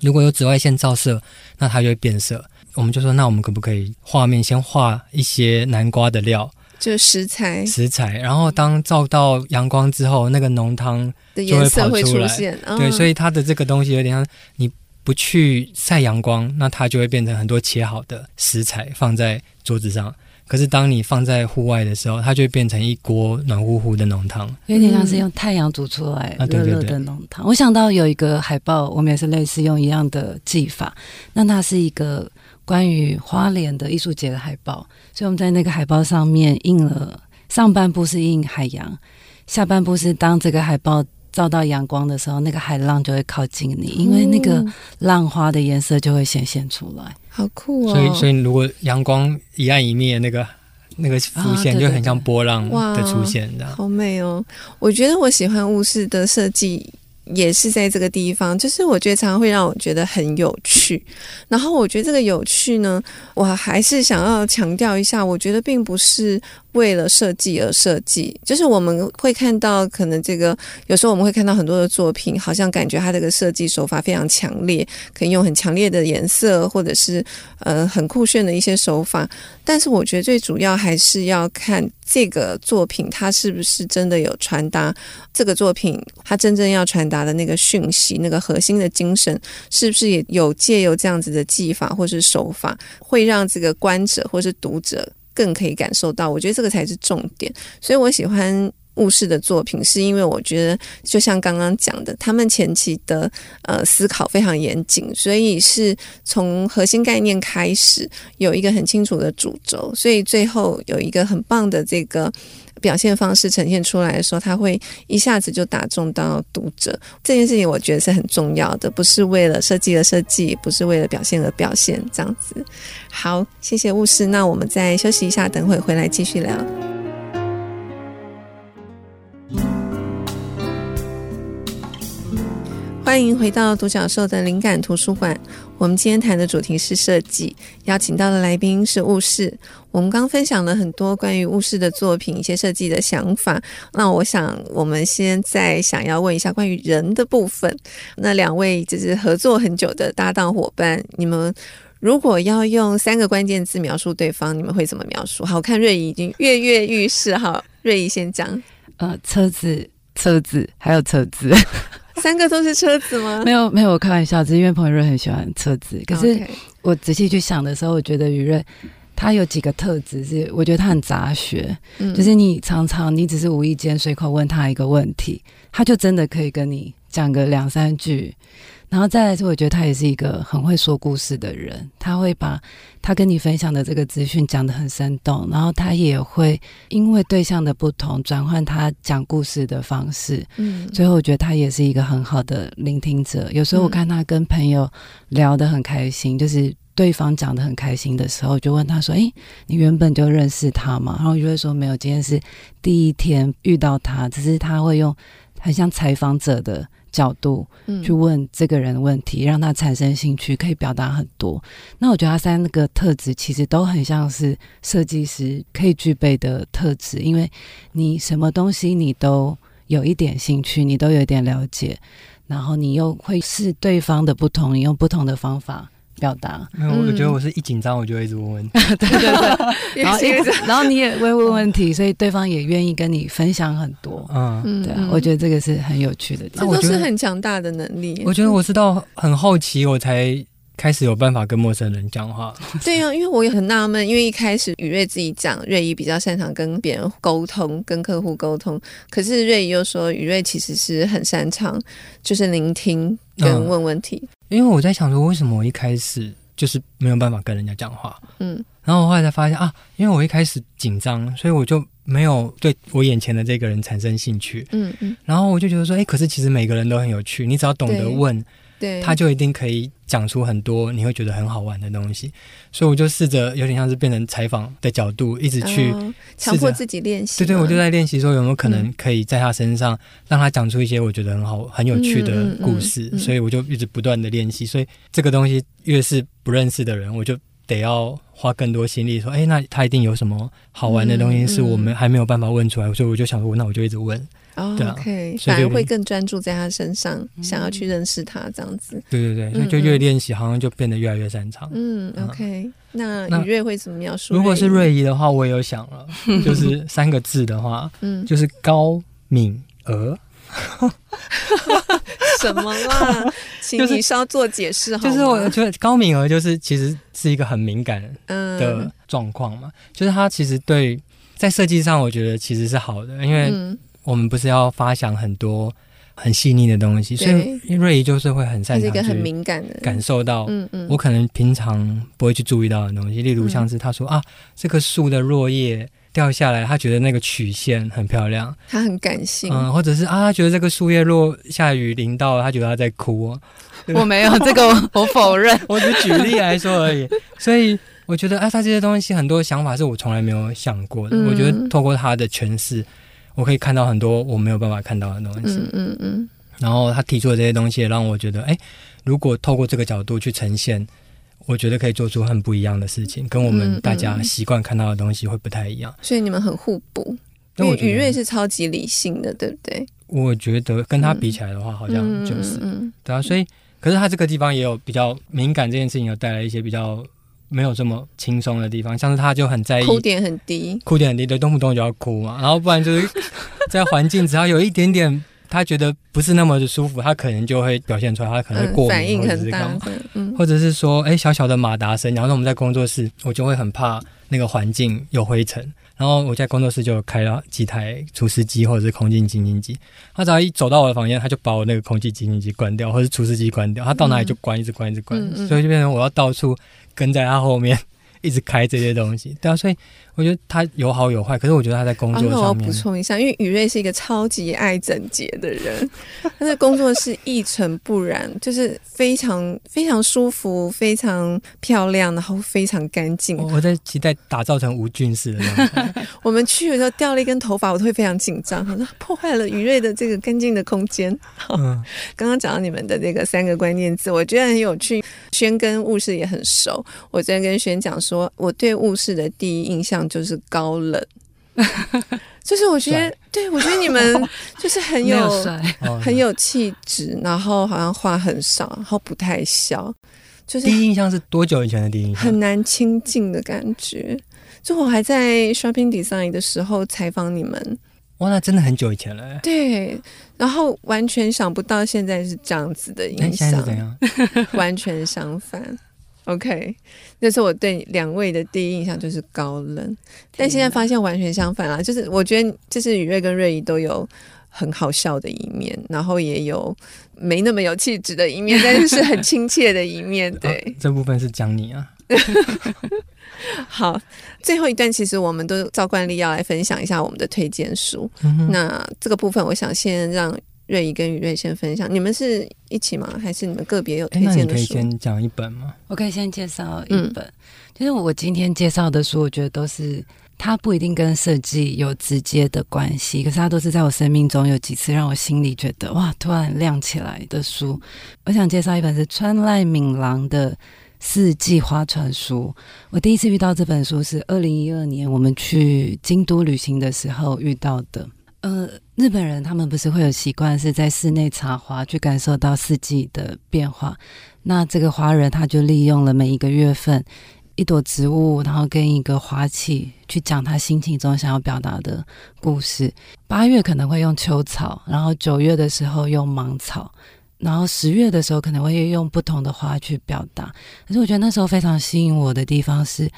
如果有紫外线照射，那它就会变色。我们就说，那我们可不可以画面先画一些南瓜的料？就食材，食材，然后当照到阳光之后，那个浓汤就会跑出来。对，所以它的这个东西有点像，你不去晒阳光，那它就会变成很多切好的食材放在桌子上。可是当你放在户外的时候，它就会变成一锅暖乎乎的浓汤，有点像是用太阳煮出来热热的浓汤。我想到有一个海报，我们也是类似用一样的技法，那它是一个。关于花莲的艺术节的海报，所以我们在那个海报上面印了上半部是印海洋，下半部是当这个海报照到阳光的时候，那个海浪就会靠近你，因为那个浪花的颜色就会显现出来，好酷哦！所以，所以如果阳光一暗一灭，那个那个浮现就很像波浪的出现，这样好美哦！我觉得我喜欢雾室的设计。也是在这个地方，就是我觉得常常会让我觉得很有趣。然后我觉得这个有趣呢，我还是想要强调一下，我觉得并不是为了设计而设计。就是我们会看到，可能这个有时候我们会看到很多的作品，好像感觉它这个设计手法非常强烈，可以用很强烈的颜色，或者是呃很酷炫的一些手法。但是我觉得最主要还是要看这个作品它是不是真的有传达这个作品它真正要传达的那个讯息，那个核心的精神，是不是也有借由这样子的技法或是手法，会让这个观者或是读者更可以感受到？我觉得这个才是重点。所以我喜欢。雾室的作品，是因为我觉得，就像刚刚讲的，他们前期的呃思考非常严谨，所以是从核心概念开始有一个很清楚的主轴，所以最后有一个很棒的这个表现方式呈现出来的时候，他会一下子就打中到读者。这件事情我觉得是很重要的，不是为了设计而设计，不是为了表现而表现，这样子。好，谢谢务事，那我们再休息一下，等会回来继续聊。欢迎回到独角兽的灵感图书馆。我们今天谈的主题是设计，邀请到的来宾是雾室。我们刚分享了很多关于雾室的作品，一些设计的想法。那我想，我们现在想要问一下关于人的部分。那两位就是合作很久的搭档伙伴，你们如果要用三个关键字描述对方，你们会怎么描述？好，我看瑞怡已经跃跃欲试。好，瑞怡先讲。呃，车子，车子，还有车子。三个都是车子吗？没有没有，我开玩笑，只是因为彭于瑞很喜欢车子。可是我仔细去想的时候，我觉得于瑞他有几个特质是，我觉得他很杂学，嗯，就是你常常你只是无意间随口问他一个问题，他就真的可以跟你讲个两三句。然后再来是，我觉得他也是一个很会说故事的人。他会把他跟你分享的这个资讯讲得很生动，然后他也会因为对象的不同转换他讲故事的方式。嗯，最后我觉得他也是一个很好的聆听者。有时候我看他跟朋友聊得很开心，就是对方讲得很开心的时候，就问他说：“诶，你原本就认识他吗？”然后就会说：“没有，今天是第一天遇到他。”只是他会用很像采访者的。角度去问这个人的问题，嗯，让他产生兴趣，可以表达很多。那我觉得他三个特质其实都很像是设计师可以具备的特质，因为你什么东西你都有一点兴趣，你都有一点了解。然后你又会视对方的不同，你用不同的方法表达。没有，我觉得我是一紧张我就会一直问问题。嗯、对对对，然后一直，然后你也 会问问题，所以对方也愿意跟你分享很多。嗯，对啊，我觉得这个是很有趣的，这都是很强大的能力。我觉得我是到很后期我才。开始有办法跟陌生人讲话，对啊，因为我也很纳闷，因为一开始雨瑞自己讲，瑞怡比较擅长跟别人沟通，跟客户沟通，可是瑞怡又说雨瑞其实是很擅长就是聆听跟问问题。嗯，因为我在想说，为什么我一开始就是没有办法跟人家讲话？嗯，然后我后来才发现啊，因为我一开始紧张，所以我就没有对我眼前的这个人产生兴趣。嗯嗯，然后我就觉得说，哎，可是其实每个人都很有趣，你只要懂得问。对，他就一定可以讲出很多你会觉得很好玩的东西，所以我就试着有点像是变成采访的角度，一直去强迫自己练习。对对，我就在练习说有没有可能可以在他身上让他讲出一些我觉得很好、很有趣的故事，所以我就一直不断的练习。所以这个东西越是不认识的人，我就得要花更多心力说，哎，那他一定有什么好玩的东西是我们还没有办法问出来，所以我就想说，那我就一直问。哦、oh，OK，反而会更专注在他身上，嗯，想要去认识他这样子。对对对，所以就越练习，好像就变得越来越擅长。嗯，OK，那雨瑞会怎么描述？如果是瑞仪的话，我也有想了，就是三个字的话，嗯，就是高敏儿。什么啦？请你稍作解释好吗？就是我觉得高敏儿就是其实是一个很敏感的状况嘛，嗯，就是他其实对在设计上，我觉得其实是好的，因为。嗯我们不是要发想很多很细腻的东西，所以瑞怡就是会很擅长，一个很敏感的感受到，嗯嗯，我可能平常不会去注意到的东西，例如像是他说、嗯、啊，这棵树的落叶掉下来，他觉得那个曲线很漂亮，他很感性，嗯，或者是啊，他觉得这个树叶落下雨淋到了，他觉得他在哭，我没有这个，我否认，我只举例来说而已，所以我觉得啊，他这些东西很多想法是我从来没有想过的，嗯、我觉得透过他的诠释。我可以看到很多我没有办法看到的东西，嗯嗯嗯。然后他提出的这些东西，也让我觉得，哎，如果透过这个角度去呈现，我觉得可以做出很不一样的事情，跟我们大家习惯看到的东西会不太一样。所以你们很互补。因为宇瑞是超级理性的，对不对？我觉得跟他比起来的话，好像就是，嗯对啊。所以，可是他这个地方也有比较敏感，这件事情有带来一些比较。没有这么轻松的地方，像是他就很在意，哭点很低，哭点很低，对，动不动就要哭嘛。然后不然就是在环境只要有一点点他觉得不是那么的舒服，他可能就会表现出来，他可能会过敏，反应很大，嗯，或者是说，哎，小小的马达声，然后我们在工作室，我就会很怕那个环境有灰尘，然后我在工作室就开了几台除湿机或者是空气清新机，他只要一走到我的房间，他就把我那个空气清新机关掉，或者是除湿机关掉，他到哪里就关，一直关，一直关，所以就变成我要到处。跟在他后面 一直开这些东西，对啊，所以。我觉得他有好有坏，可是我觉得他在工作上面。啊、我要补充一下，因为雨瑞是一个超级爱整洁的人，他的工作是一尘不染，就是非常非常舒服，非常漂亮，然后非常干净。我在期待打造成无菌室的样子。我们去的时候掉了一根头发，我都会非常紧张，说破坏了雨瑞的这个干净的空间。嗯，刚刚讲到你们的这个三个关键字，我觉得很有趣。轩跟雾室也很熟，我昨天跟轩讲说，我对雾室的第一印象。就是高冷，就是我觉得，对，我觉得你们 就是很有，有很有气质，然后好像话很少，然后不太笑。就是第一印象是多久以前的第一印象？很难亲近的感觉。就我还在 Shopping Design 的时候采访你们，哇，那真的很久以前了。对，然后完全想不到现在是这样子的印象，现在是怎样？完全相反。OK，那是我对两位的第一印象就是高冷，但现在发现完全相反啦。就是我觉得，就是雨瑞跟瑞怡都有很好笑的一面，然后也有没那么有气质的一面，但是是很亲切的一面。对，哦、这部分是讲你啊。好，最后一段其实我们都照惯例要来分享一下我们的推荐书。嗯、那这个部分，我想先让。睿仪跟于睿先分享，你们是一起吗？还是你们个别有推荐的书？欸、那你可以先讲一本吗？我可以先介绍一本，嗯、就是我今天介绍的书，我觉得都是它不一定跟设计有直接的关系，可是它都是在我生命中有几次让我心里觉得哇，突然亮起来的书。我想介绍一本是川濑敏郎的《四季花传书》。我第一次遇到这本书是二零一二年我们去京都旅行的时候遇到的。呃，日本人他们不是会有习惯是在室内插花，去感受到四季的变化。那这个华人他就利用了每一个月份一朵植物，然后跟一个花器去讲他心情中想要表达的故事。八月可能会用秋草，然后九月的时候用芒草，然后十月的时候可能会用不同的花去表达。可是我觉得那时候非常吸引我的地方是。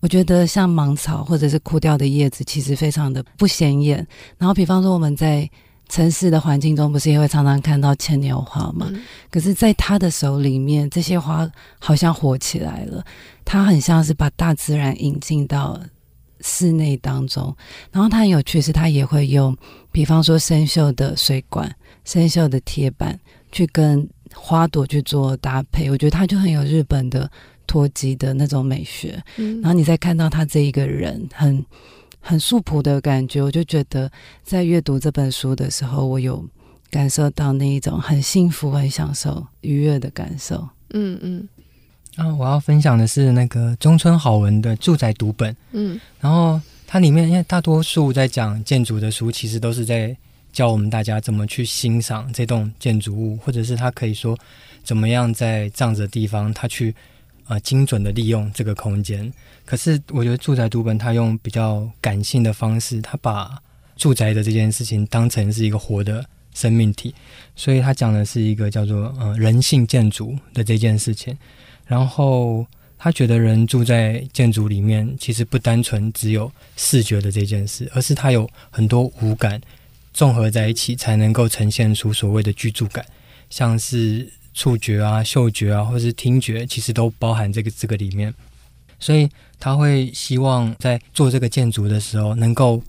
我觉得像芒草或者是枯掉的叶子，其实非常的不显眼。然后，比方说我们在城市的环境中，不是也会常常看到牵牛花吗？嗯。可是，在他的手里面，这些花好像活起来了。他很像是把大自然引进到室内当中。然后，他很有趣是，他也会用，比方说生锈的水管、生锈的铁板，去跟花朵去做搭配。我觉得他就很有日本的。脱机的那种美学，嗯，然后你再看到他这一个人很很素朴的感觉，我就觉得在阅读这本书的时候，我有感受到那一种很幸福、很享受、愉悦的感受。嗯嗯。啊，我要分享的是那个中村好文的住宅读本。嗯，然后它里面因为大多数在讲建筑的书，其实都是在教我们大家怎么去欣赏这栋建筑物，或者是他可以说怎么样在这样子的地方，他去。呃，精准的利用这个空间。可是，我觉得住宅读本他用比较感性的方式，他把住宅的这件事情当成是一个活的生命体，所以他讲的是一个叫做呃人性建筑的这件事情。然后他觉得人住在建筑里面，其实不单纯只有视觉的这件事，而是他有很多五感综合在一起，才能够呈现出所谓的居住感，像是。触觉啊、嗅觉啊，或者是听觉，其实都包含这个这个里面。所以他会希望在做这个建筑的时候，能够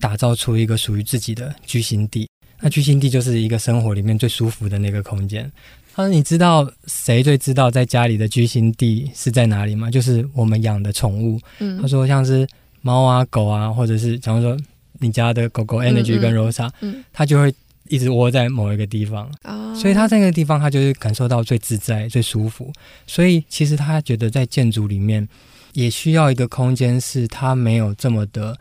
打造出一个属于自己的居心地。那居心地就是一个生活里面最舒服的那个空间。他说：“你知道谁最知道在家里的居心地是在哪里吗？就是我们养的宠物。”嗯，他说：“像是猫啊、狗啊，或者是假如说你家的狗狗 Energy 跟 Rosa，嗯，它就会。”一直窝在某一个地方，oh. 所以他在那个地方，他就是感受到最自在、最舒服。所以其实他觉得在建筑里面也需要一个空间，是他没有这么的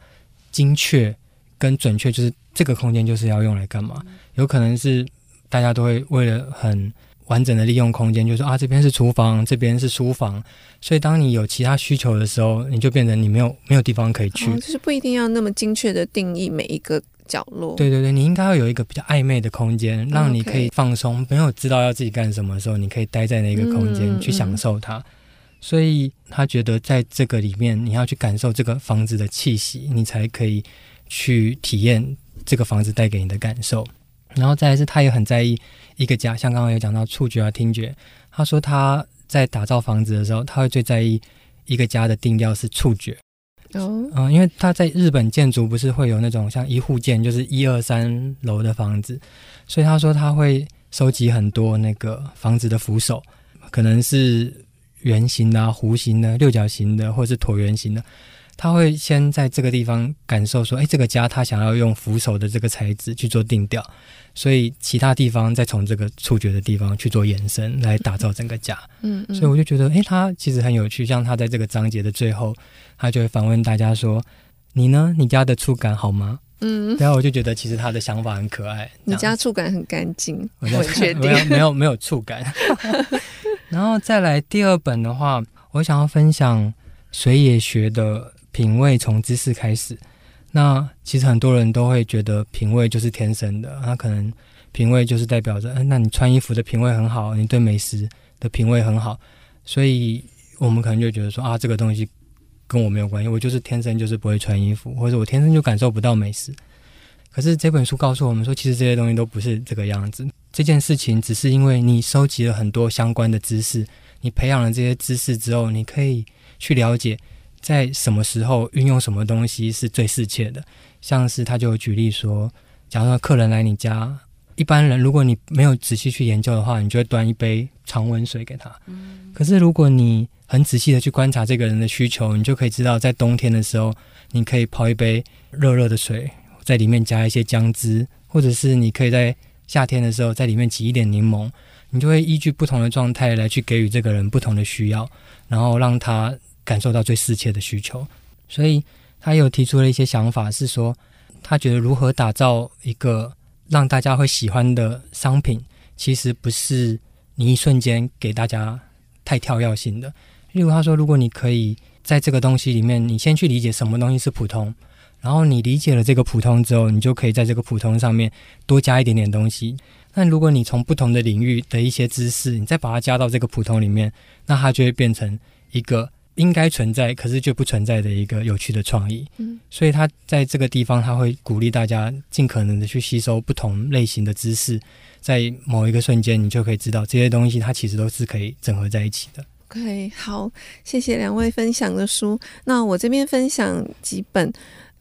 精确跟准确，就是这个空间就是要用来干嘛？有可能是大家都会为了很完整的利用空间，就是说啊，这边是厨房，这边是书房。所以当你有其他需求的时候，你就变成你没有没有地方可以去，哦，就是不一定要那么精确的定义每一个。角落，对对对，你应该要有一个比较暧昧的空间，让你可以放松，没有知道要自己干什么的时候，你可以待在那个空间去享受它。所以他觉得在这个里面，你要去感受这个房子的气息，你才可以去体验这个房子带给你的感受。然后再来是，他也很在意一个家，像刚刚有讲到触觉啊、听觉。他说他在打造房子的时候，他会最在意一个家的定调是触觉。哦，嗯，因为他在日本建筑不是会有那种像一户建，就是一二三楼的房子，所以他说他会收集很多那个房子的扶手，可能是圆形的、弧形的、六角形的，或者是椭圆形的。他会先在这个地方感受说，哎，这个家他想要用扶手的这个材质去做定调，所以其他地方再从这个触觉的地方去做延伸，来打造整个家。嗯，嗯，所以我就觉得，哎，他其实很有趣。像他在这个章节的最后，他就会反问大家说：“你呢？你家的触感好吗？”嗯，然后我就觉得其实他的想法很可爱。你家触感很干净，我确定 没有没有没有触感。然后再来第二本的话，我想要分享水野学的。品味从知识开始。那其实很多人都会觉得品味就是天生的，那可能品味就是代表着，嗯，那你穿衣服的品味很好，你对美食的品味很好，所以我们可能就觉得说啊，这个东西跟我没有关系，我就是天生就是不会穿衣服，或者我天生就感受不到美食。可是这本书告诉我们说，其实这些东西都不是这个样子。这件事情只是因为你收集了很多相关的知识，你培养了这些知识之后，你可以去了解。在什么时候运用什么东西是最适切的？像是他就举例说，假如说客人来你家，一般人如果你没有仔细去研究的话，你就会端一杯常温水给他。嗯。可是如果你很仔细的去观察这个人的需求，你就可以知道，在冬天的时候，你可以泡一杯热热的水，在里面加一些姜汁，或者是你可以在夏天的时候在里面挤一点柠檬，你就会依据不同的状态来去给予这个人不同的需要，然后让他。感受到最适切的需求，所以他有提出了一些想法，是说，他觉得如何打造一个让大家会喜欢的商品，其实不是你一瞬间给大家太跳跃性的。例如他说，如果你可以在这个东西里面，你先去理解什么东西是普通，然后你理解了这个普通之后，你就可以在这个普通上面多加一点点东西。那如果你从不同的领域的一些知识，你再把它加到这个普通里面，那它就会变成一个应该存在，可是却不存在的一个有趣的创意。嗯，所以他在这个地方，他会鼓励大家尽可能的去吸收不同类型的知识，在某一个瞬间，你就可以知道这些东西它其实都是可以整合在一起的。OK，好，谢谢两位分享的书。那我这边分享几本，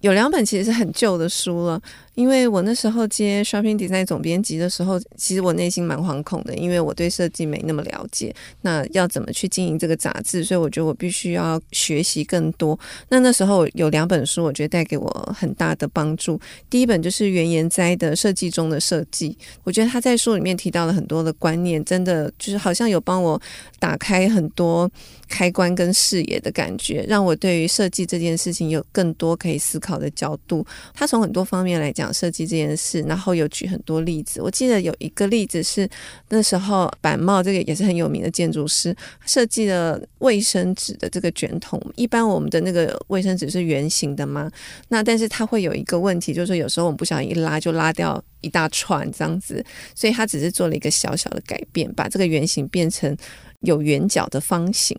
有两本其实是很旧的书了。因为我那时候接 Shopping Design 总编辑的时候，其实我内心蛮惶恐的，因为我对设计没那么了解。那要怎么去经营这个杂志？所以我觉得我必须要学习更多。那那时候有两本书，我觉得带给我很大的帮助。第一本就是原研哉的《设计中的设计》，我觉得他在书里面提到了很多的观念，真的就是好像有帮我打开很多开关跟视野的感觉，让我对于设计这件事情有更多可以思考的角度。他从很多方面来讲。设计这件事，然后有举很多例子。我记得有一个例子是那时候板茂这个也是很有名的建筑师设计了卫生纸的这个卷筒。一般我们的那个卫生纸是圆形的嘛，那但是它会有一个问题，就是说有时候我们不小心一拉就拉掉一大串这样子，所以他只是做了一个小小的改变，把这个圆形变成有圆角的方形。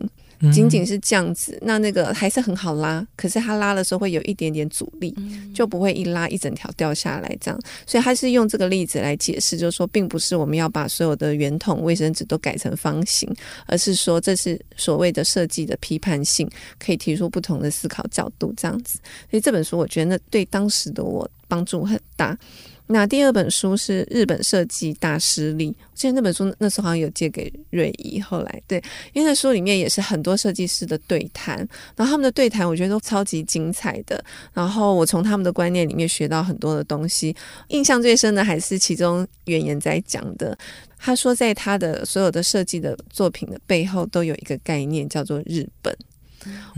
仅仅是这样子，那那个还是很好拉，可是它拉的时候会有一点点阻力，就不会一拉一整条掉下来这样。所以他是用这个例子来解释，就是说，并不是我们要把所有的圆筒卫生纸都改成方形，而是说这是所谓的设计的批判性，可以提出不同的思考角度这样子。所以这本书我觉得那对当时的我帮助很大。那第二本书是日本设计大师力，我记得那本书那时候好像有借给瑞怡，后来对，因为那书里面也是很多设计师的对谈，然后他们的对谈我觉得都超级精彩的，然后我从他们的观念里面学到很多的东西，印象最深的还是其中原研哉讲的，他说在他的所有的设计的作品的背后都有一个概念叫做日本。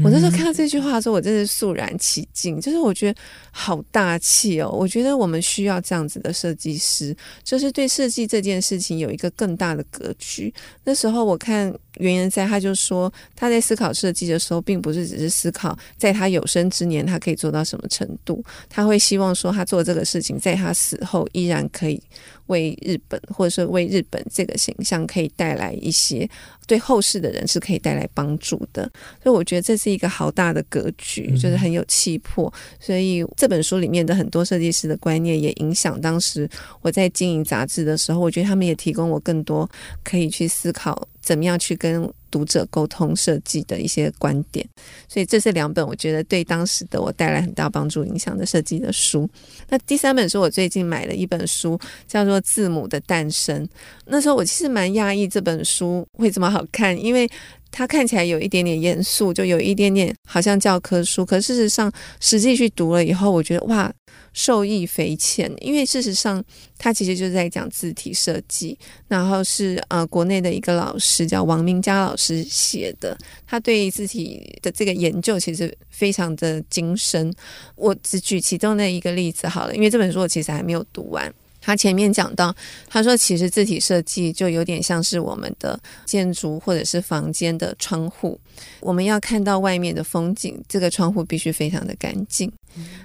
我那时候看到这句话的时候，我真是肃然起敬，就是我觉得好大气哦。我觉得我们需要这样子的设计师，就是对设计这件事情有一个更大的格局。那时候我看原因在，他就说他在思考设计的时候，并不是只是思考在他有生之年他可以做到什么程度，他会希望说他做这个事情，在他死后依然可以。为日本，或者说为日本这个形象，可以带来一些对后世的人是可以带来帮助的。所以我觉得这是一个好大的格局，就是很有气魄。所以这本书里面的很多设计师的观念，也影响当时我在经营杂志的时候，我觉得他们也提供我更多可以去思考。怎么样去跟读者沟通设计的一些观点，所以这是两本我觉得对当时的我带来很大帮助、影响的设计的书。那第三本书我最近买了一本书，叫做《字母的诞生》。那时候我其实蛮讶异这本书会这么好看，因为它看起来有一点点严肃，就有一点点好像教科书。可事实上，实际去读了以后，我觉得哇。受益匪浅，因为事实上，他其实就是在讲字体设计，然后是呃国内的一个老师叫王明佳老师写的，他对字体的这个研究其实非常的精深。我只举其中的一个例子好了，因为这本书我其实还没有读完。他前面讲到，他说其实字体设计就有点像是我们的建筑或者是房间的窗户，我们要看到外面的风景，这个窗户必须非常的干净。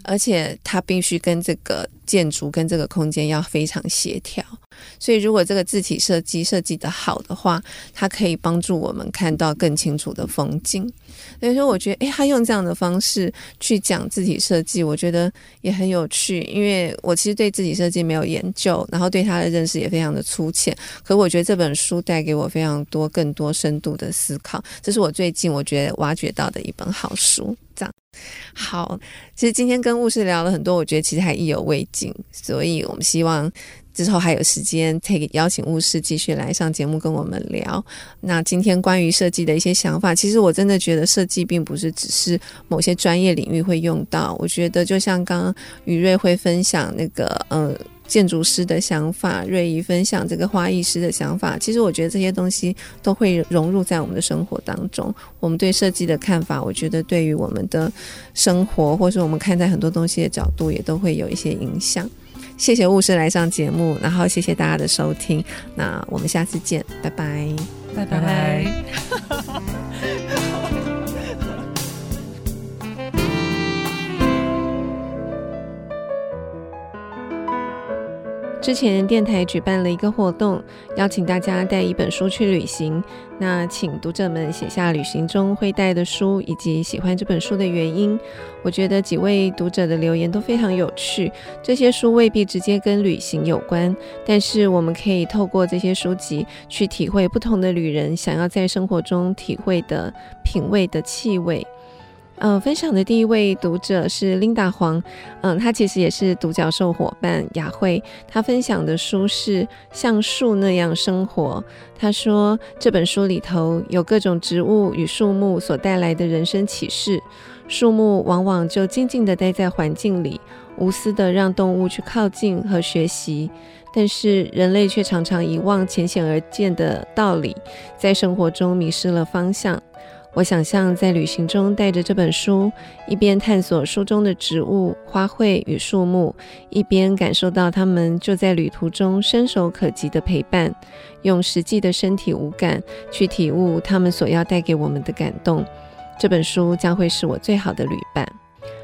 而且它必须跟这个建筑跟这个空间要非常协调，所以如果这个字体设计设计得好的话，它可以帮助我们看到更清楚的风景。所以说，我觉得，诶，他用这样的方式去讲字体设计，我觉得也很有趣。因为我其实对字体设计没有研究，然后对它的认识也非常的粗浅。可我觉得这本书带给我非常多、更多深度的思考，这是我最近我觉得挖掘到的一本好书。这样。好，其实今天跟雾室聊了很多，我觉得其实还意犹未尽，所以我们希望之后还有时间可以邀请巫师继续来上节目跟我们聊。那今天关于设计的一些想法，其实我真的觉得设计并不是只是某些专业领域会用到，我觉得就像刚刚宇瑞会分享那个，嗯。建筑师的想法，瑞仪分享这个花艺师的想法。其实我觉得这些东西都会融入在我们的生活当中。我们对设计的看法，我觉得对于我们的生活，或是我们看待很多东西的角度，也都会有一些影响。谢谢雾师来上节目，然后谢谢大家的收听。那我们下次见，拜拜，拜拜。之前电台举办了一个活动，邀请大家带一本书去旅行。那请读者们写下旅行中会带的书，以及喜欢这本书的原因。我觉得几位读者的留言都非常有趣。这些书未必直接跟旅行有关，但是我们可以透过这些书籍去体会不同的旅人想要在生活中体会的品味的气味。呃，分享的第一位读者是 Linda 黄，嗯、呃，他其实也是独角兽伙伴雅慧。他分享的书是《像树那样生活》。他说这本书里头有各种植物与树木所带来的人生启示。树木往往就静静地待在环境里，无私地让动物去靠近和学习，但是人类却常常遗忘浅显而见的道理，在生活中迷失了方向。我想象在旅行中带着这本书，一边探索书中的植物、花卉与树木，一边感受到它们就在旅途中伸手可及的陪伴，用实际的身体五感去体悟它们所要带给我们的感动。这本书将会是我最好的旅伴。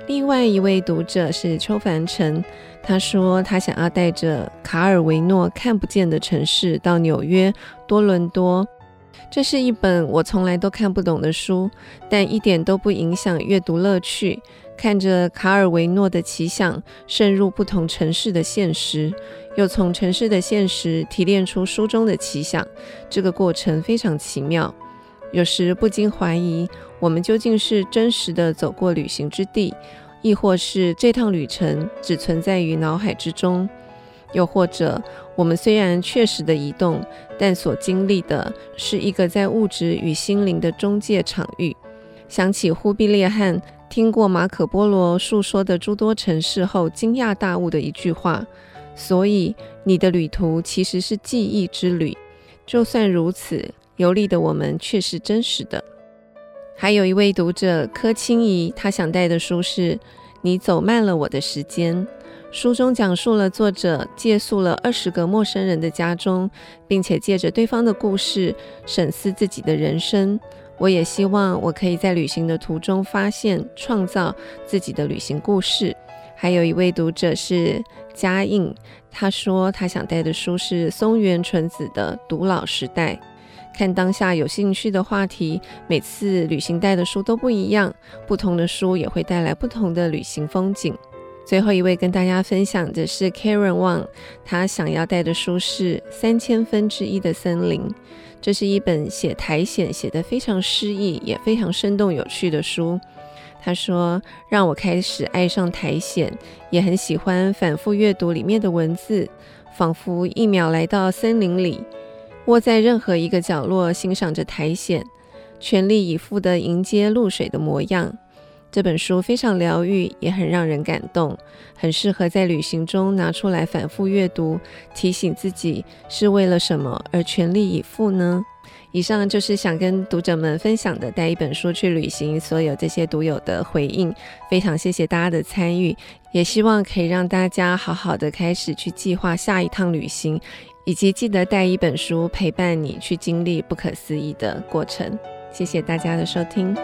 另外一位读者是邱凡成，他说他想要带着卡尔维诺看不见的城市到纽约、多伦多。这是一本我从来都看不懂的书，但一点都不影响阅读乐趣。看着卡尔维诺的奇想渗入不同城市的现实，又从城市的现实提炼出书中的奇想，这个过程非常奇妙。有时不禁怀疑，我们究竟是真实的走过旅行之地，亦或是这趟旅程只存在于脑海之中？又或者，我们虽然确实的移动，但所经历的是一个在物质与心灵的中介场域。想起忽必烈汗听过马可波罗述说的诸多城市后，惊讶大悟的一句话：“所以你的旅途其实是记忆之旅。”就算如此，游历的我们却是真实的。还有一位读者柯清怡，他想带的书是《你走慢了我的时间》。书中讲述了作者借宿了二十个陌生人的家中，并且借着对方的故事审视自己的人生。我也希望我可以在旅行的途中发现、创造自己的旅行故事。还有一位读者是嘉应，他说他想带的书是松原纯子的《独老时代》。看当下有兴趣的话题，每次旅行带的书都不一样，不同的书也会带来不同的旅行风景。最后一位跟大家分享的是 Karen Wang，他想要带的书是《三千分之一的森林》，这是一本写苔藓写得非常诗意，也非常生动有趣的书。他说：“让我开始爱上苔藓，也很喜欢反复阅读里面的文字，仿佛一秒来到森林里，窝在任何一个角落欣赏着苔藓，全力以赴地迎接露水的模样。”这本书非常疗愈，也很让人感动，很适合在旅行中拿出来反复阅读，提醒自己是为了什么而全力以赴呢？以上就是想跟读者们分享的带一本书去旅行所有这些读友的回应，非常谢谢大家的参与，也希望可以让大家好好的开始去计划下一趟旅行，以及记得带一本书陪伴你去经历不可思议的过程。谢谢大家的收听。